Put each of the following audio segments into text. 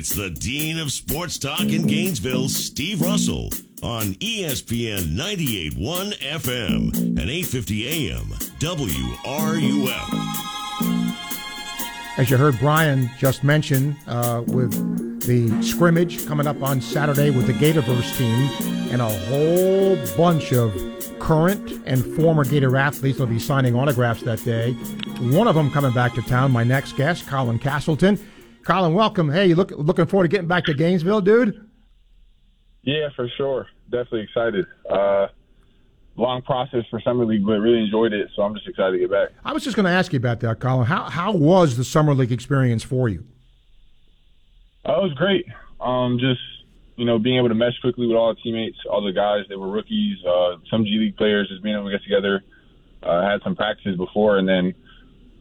It's the Dean of Sports Talk in Gainesville, Steve Russell, on ESPN 98.1 FM and 850 AM WRUF. As you heard Brian just mention, uh, with the scrimmage coming up on Saturday with the Gatorverse team and a whole bunch of current and former Gator athletes will be signing autographs that day. One of them coming back to town, my next guest, Colin Castleton. Colin, welcome. Hey, you look looking forward to getting back to Gainesville, dude? Yeah, for sure. Definitely excited. Uh, long process for summer league, but really enjoyed it. So I'm just excited to get back. I was just going to ask you about that, Colin. How how was the summer league experience for you? Uh, it was great. Um, just you know, being able to mesh quickly with all the teammates, all the guys that were rookies, uh, some G League players, just being able to get together. Uh, had some practices before, and then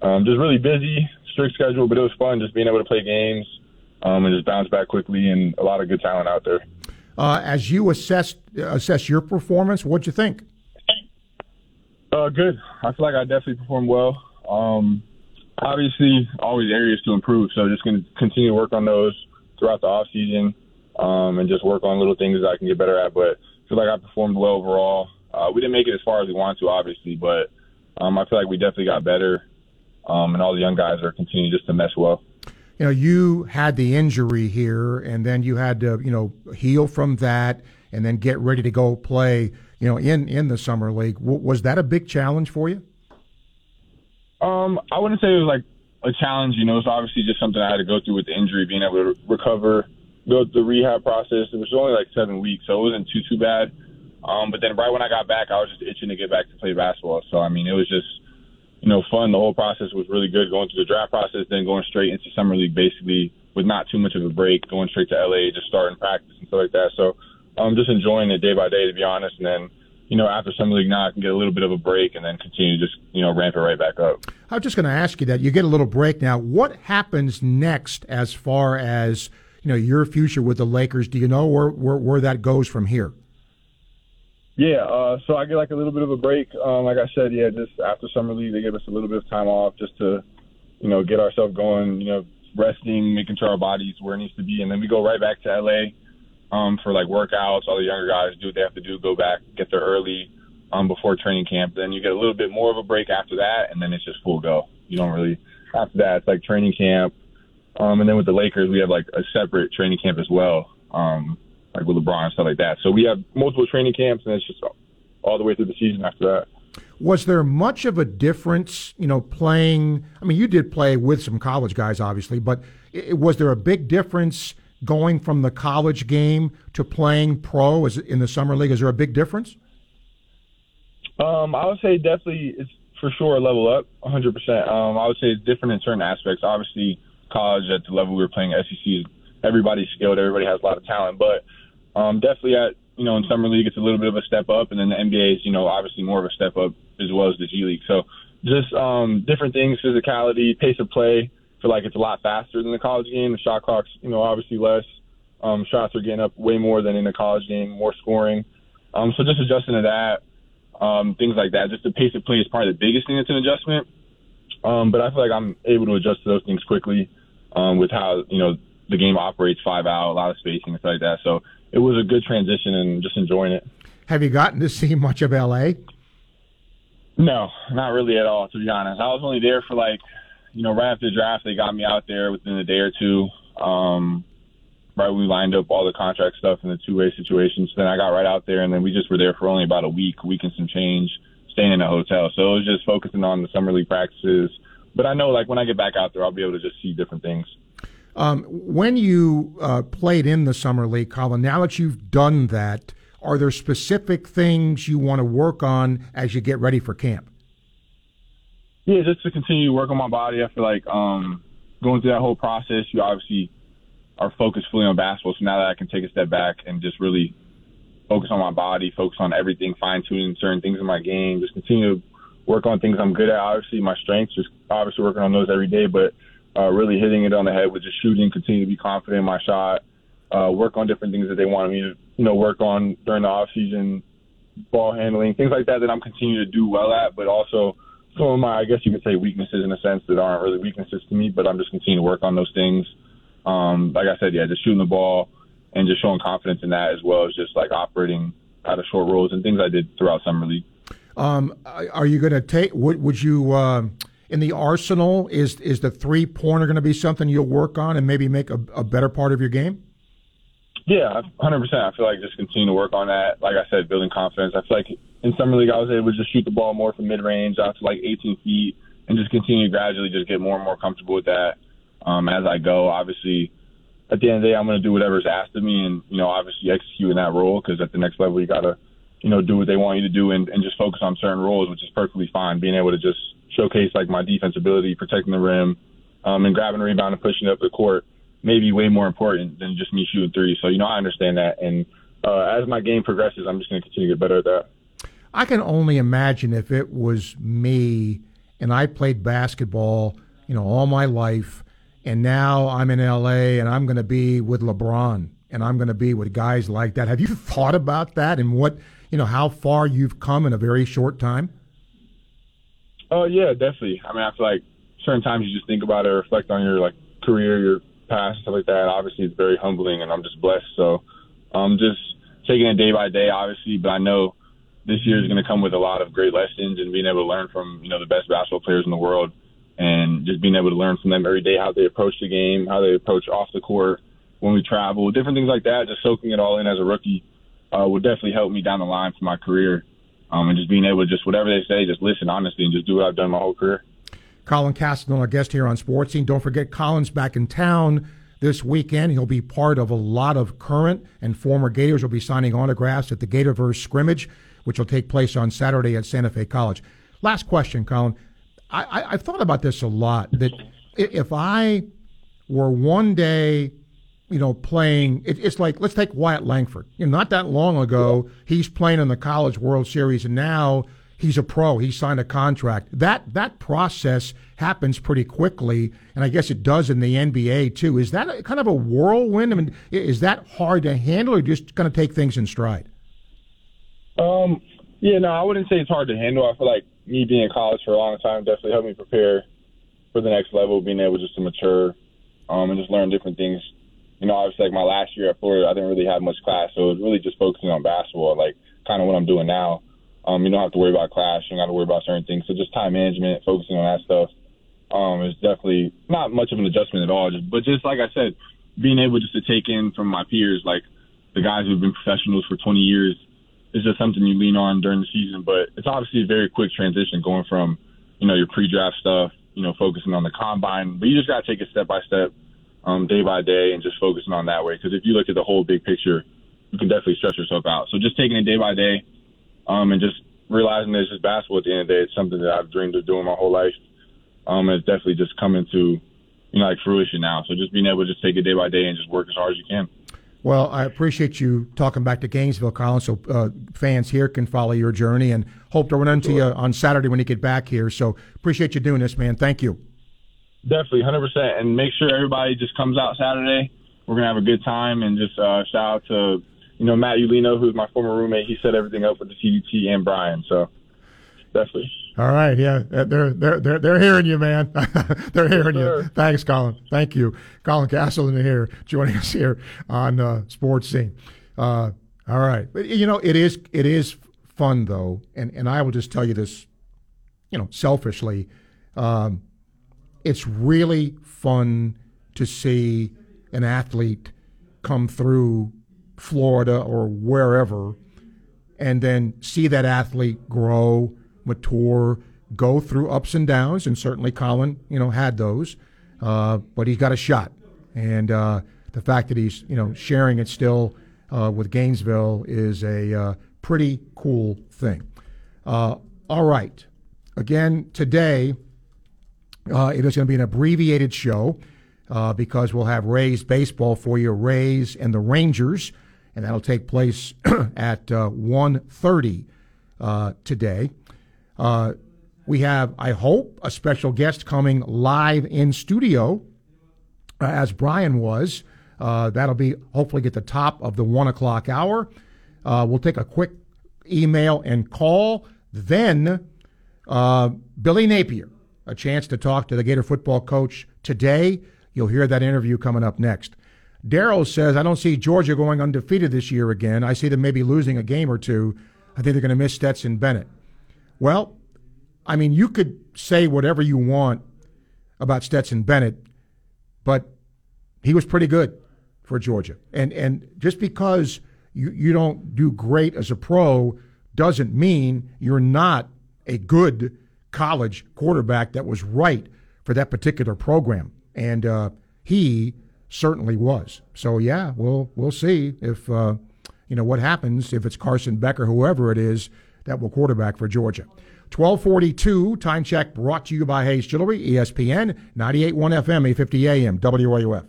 um, just really busy, strict schedule, but it was fun just being able to play games um, and just bounce back quickly and a lot of good talent out there. Uh, as you assess assess your performance, what'd you think? Uh, good. I feel like I definitely performed well. Um, obviously, always areas to improve, so just going to continue to work on those throughout the off season um, and just work on little things that I can get better at. But I feel like I performed well overall. Uh, we didn't make it as far as we wanted to, obviously, but um, I feel like we definitely got better um, and all the young guys are continuing just to mesh well. You know, you had the injury here, and then you had to, you know, heal from that, and then get ready to go play, you know, in in the summer league. W- was that a big challenge for you? Um, I wouldn't say it was like a challenge. You know, it's obviously just something I had to go through with the injury, being able to recover, go through the rehab process. It was only like seven weeks, so it wasn't too too bad. Um, but then right when I got back, I was just itching to get back to play basketball. So I mean, it was just you know, fun. The whole process was really good going through the draft process, then going straight into summer league basically with not too much of a break, going straight to LA, just starting practice and stuff like that. So I'm um, just enjoying it day by day, to be honest. And then, you know, after summer league now, I can get a little bit of a break and then continue to just, you know, ramp it right back up. I was just going to ask you that. You get a little break now. What happens next as far as, you know, your future with the Lakers? Do you know where, where, where that goes from here? Yeah, uh, so I get like a little bit of a break. Um, like I said, yeah, just after summer league, they give us a little bit of time off just to, you know, get ourselves going. You know, resting, making sure our body's where it needs to be, and then we go right back to LA um, for like workouts. All the younger guys do what they have to do, go back, get there early um, before training camp. Then you get a little bit more of a break after that, and then it's just full go. You don't really after that. It's like training camp, um, and then with the Lakers, we have like a separate training camp as well. Um, like with LeBron and stuff like that. So we have multiple training camps, and it's just all the way through the season after that. Was there much of a difference, you know, playing? I mean, you did play with some college guys, obviously, but it, was there a big difference going from the college game to playing pro as in the summer league? Is there a big difference? Um, I would say definitely it's for sure a level up, 100%. Um, I would say it's different in certain aspects. Obviously, college at the level we were playing SEC is everybody's skilled, everybody has a lot of talent, but um, definitely at you know in summer league it's a little bit of a step up, and then the NBA is you know obviously more of a step up as well as the G League. So just um, different things, physicality, pace of play. I feel like it's a lot faster than the college game. The shot clock's you know obviously less. Um, shots are getting up way more than in the college game, more scoring. Um, so just adjusting to that, um, things like that. Just the pace of play is probably the biggest thing that's an adjustment. Um, but I feel like I'm able to adjust to those things quickly um, with how you know the game operates five out, a lot of spacing and stuff like that. So it was a good transition and just enjoying it. Have you gotten to see much of LA? No, not really at all. To be honest, I was only there for like, you know, right after the draft, they got me out there within a day or two. Um, right, we lined up all the contract stuff and the two-way situations. Then I got right out there, and then we just were there for only about a week, week and some change, staying in a hotel. So it was just focusing on the summer league practices. But I know, like, when I get back out there, I'll be able to just see different things. Um, when you uh, played in the summer league, Colin, now that you've done that, are there specific things you want to work on as you get ready for camp? Yeah, just to continue to work on my body. I feel like um, going through that whole process, you obviously are focused fully on basketball. So now that I can take a step back and just really focus on my body, focus on everything, fine tuning certain things in my game, just continue to work on things I'm good at. Obviously, my strengths, just obviously working on those every day, but uh, really hitting it on the head with just shooting, continue to be confident in my shot, uh, work on different things that they wanted me to, you know, work on during the off season, ball handling, things like that that I'm continuing to do well at, but also some of my, I guess you could say, weaknesses in a sense that aren't really weaknesses to me, but I'm just continuing to work on those things. Um, like I said, yeah, just shooting the ball and just showing confidence in that as well as just like operating out of short rolls and things I did throughout summer league. Um, are you going to take? Would, would you uh, in the arsenal? Is is the three pointer going to be something you'll work on and maybe make a, a better part of your game? Yeah, hundred percent. I feel like just continue to work on that. Like I said, building confidence. I feel like in summer league I was able to just shoot the ball more from mid range out to like 18 feet and just continue to gradually just get more and more comfortable with that um, as I go. Obviously, at the end of the day, I'm going to do whatever's asked of me, and you know, obviously execute in that role because at the next level, you got to, you know, do what they want you to do and, and just focus on certain roles, which is perfectly fine. Being able to just showcase like my defense ability, protecting the rim, um, and grabbing a rebound and pushing up the court, may be way more important than just me shooting three. So you know, I understand that, and uh, as my game progresses, I'm just going to continue to get better at that. I can only imagine if it was me and I played basketball, you know, all my life, and now I'm in LA and I'm going to be with LeBron and I'm going to be with guys like that. Have you thought about that and what, you know, how far you've come in a very short time? Oh yeah, definitely. I mean, I feel like certain times you just think about it, reflect on your like career, your past, stuff like that. Obviously, it's very humbling, and I'm just blessed. So, I'm um, just taking it day by day, obviously. But I know this year is going to come with a lot of great lessons and being able to learn from you know the best basketball players in the world and just being able to learn from them every day how they approach the game, how they approach off the court when we travel, different things like that. Just soaking it all in as a rookie uh, would definitely help me down the line for my career. Um, and just being able to just whatever they say, just listen honestly and just do what I've done my whole career. Colin Castleton, our guest here on Sports Scene. Don't forget, Colin's back in town this weekend. He'll be part of a lot of current and former Gators will be signing autographs at the Gatorverse scrimmage which will take place on Saturday at Santa Fe College. Last question, Colin. I, I, I've thought about this a lot. That if I were one day you know, playing. It, it's like let's take Wyatt Langford. You know, not that long ago, he's playing in the College World Series, and now he's a pro. He signed a contract. That that process happens pretty quickly, and I guess it does in the NBA too. Is that a, kind of a whirlwind? I mean, is that hard to handle, or just kind of take things in stride? Um, yeah, no, I wouldn't say it's hard to handle. I feel like me being in college for a long time definitely helped me prepare for the next level, being able just to mature um, and just learn different things. You know, obviously, like my last year at Florida, I didn't really have much class, so it was really just focusing on basketball, like kind of what I'm doing now. Um, you don't have to worry about class, you don't have to worry about certain things. So just time management, focusing on that stuff, um, is definitely not much of an adjustment at all. Just, but just like I said, being able just to take in from my peers, like the guys who've been professionals for 20 years, is just something you lean on during the season. But it's obviously a very quick transition going from, you know, your pre-draft stuff, you know, focusing on the combine. But you just got to take it step by step, um, day by day, and just focusing on that way. Because if you look at the whole big picture, you can definitely stress yourself out. So just taking it day by day, um, and just realizing that it's just basketball at the end of the day. It's something that I've dreamed of doing my whole life. Um, and it's definitely just coming to, you know, like fruition now. So just being able to just take it day by day and just work as hard as you can. Well, I appreciate you talking back to Gainesville, Colin, so uh, fans here can follow your journey and hope to run into sure. you on Saturday when you get back here. So appreciate you doing this, man. Thank you. Definitely, 100%. And make sure everybody just comes out Saturday. We're going to have a good time and just uh, shout out to, you know, Matt Ulino, who's my former roommate. He set everything up with the TDT and Brian. So definitely. All right, yeah, uh, they're they're they're they're hearing you, man. they're hearing yes, you. Thanks, Colin. Thank you, Colin Castleton here joining us here on uh, Sports Scene. Uh, all right, but you know it is it is fun though, and and I will just tell you this, you know, selfishly, um, it's really fun to see an athlete come through Florida or wherever, and then see that athlete grow mature, go through ups and downs, and certainly Colin, you know, had those. Uh, but he's got a shot, and uh, the fact that he's you know sharing it still uh, with Gainesville is a uh, pretty cool thing. Uh, all right, again today uh, it is going to be an abbreviated show because we'll have Rays baseball for you, Rays and the Rangers, and that'll take place at uh, 1.30 today. Uh, we have, I hope, a special guest coming live in studio, uh, as Brian was. Uh, that'll be hopefully at the top of the one o'clock hour. Uh, we'll take a quick email and call. Then, uh, Billy Napier, a chance to talk to the Gator football coach today. You'll hear that interview coming up next. Daryl says, I don't see Georgia going undefeated this year again. I see them maybe losing a game or two. I think they're going to miss Stetson Bennett. Well, I mean, you could say whatever you want about Stetson Bennett, but he was pretty good for Georgia. And and just because you, you don't do great as a pro doesn't mean you're not a good college quarterback that was right for that particular program. And uh, he certainly was. So yeah, we'll we'll see if uh, you know what happens if it's Carson Becker, whoever it is that will quarterback for Georgia. 1242 time check brought to you by Hayes Jewelry, ESPN 98.1 FM, 850 AM, WRUF.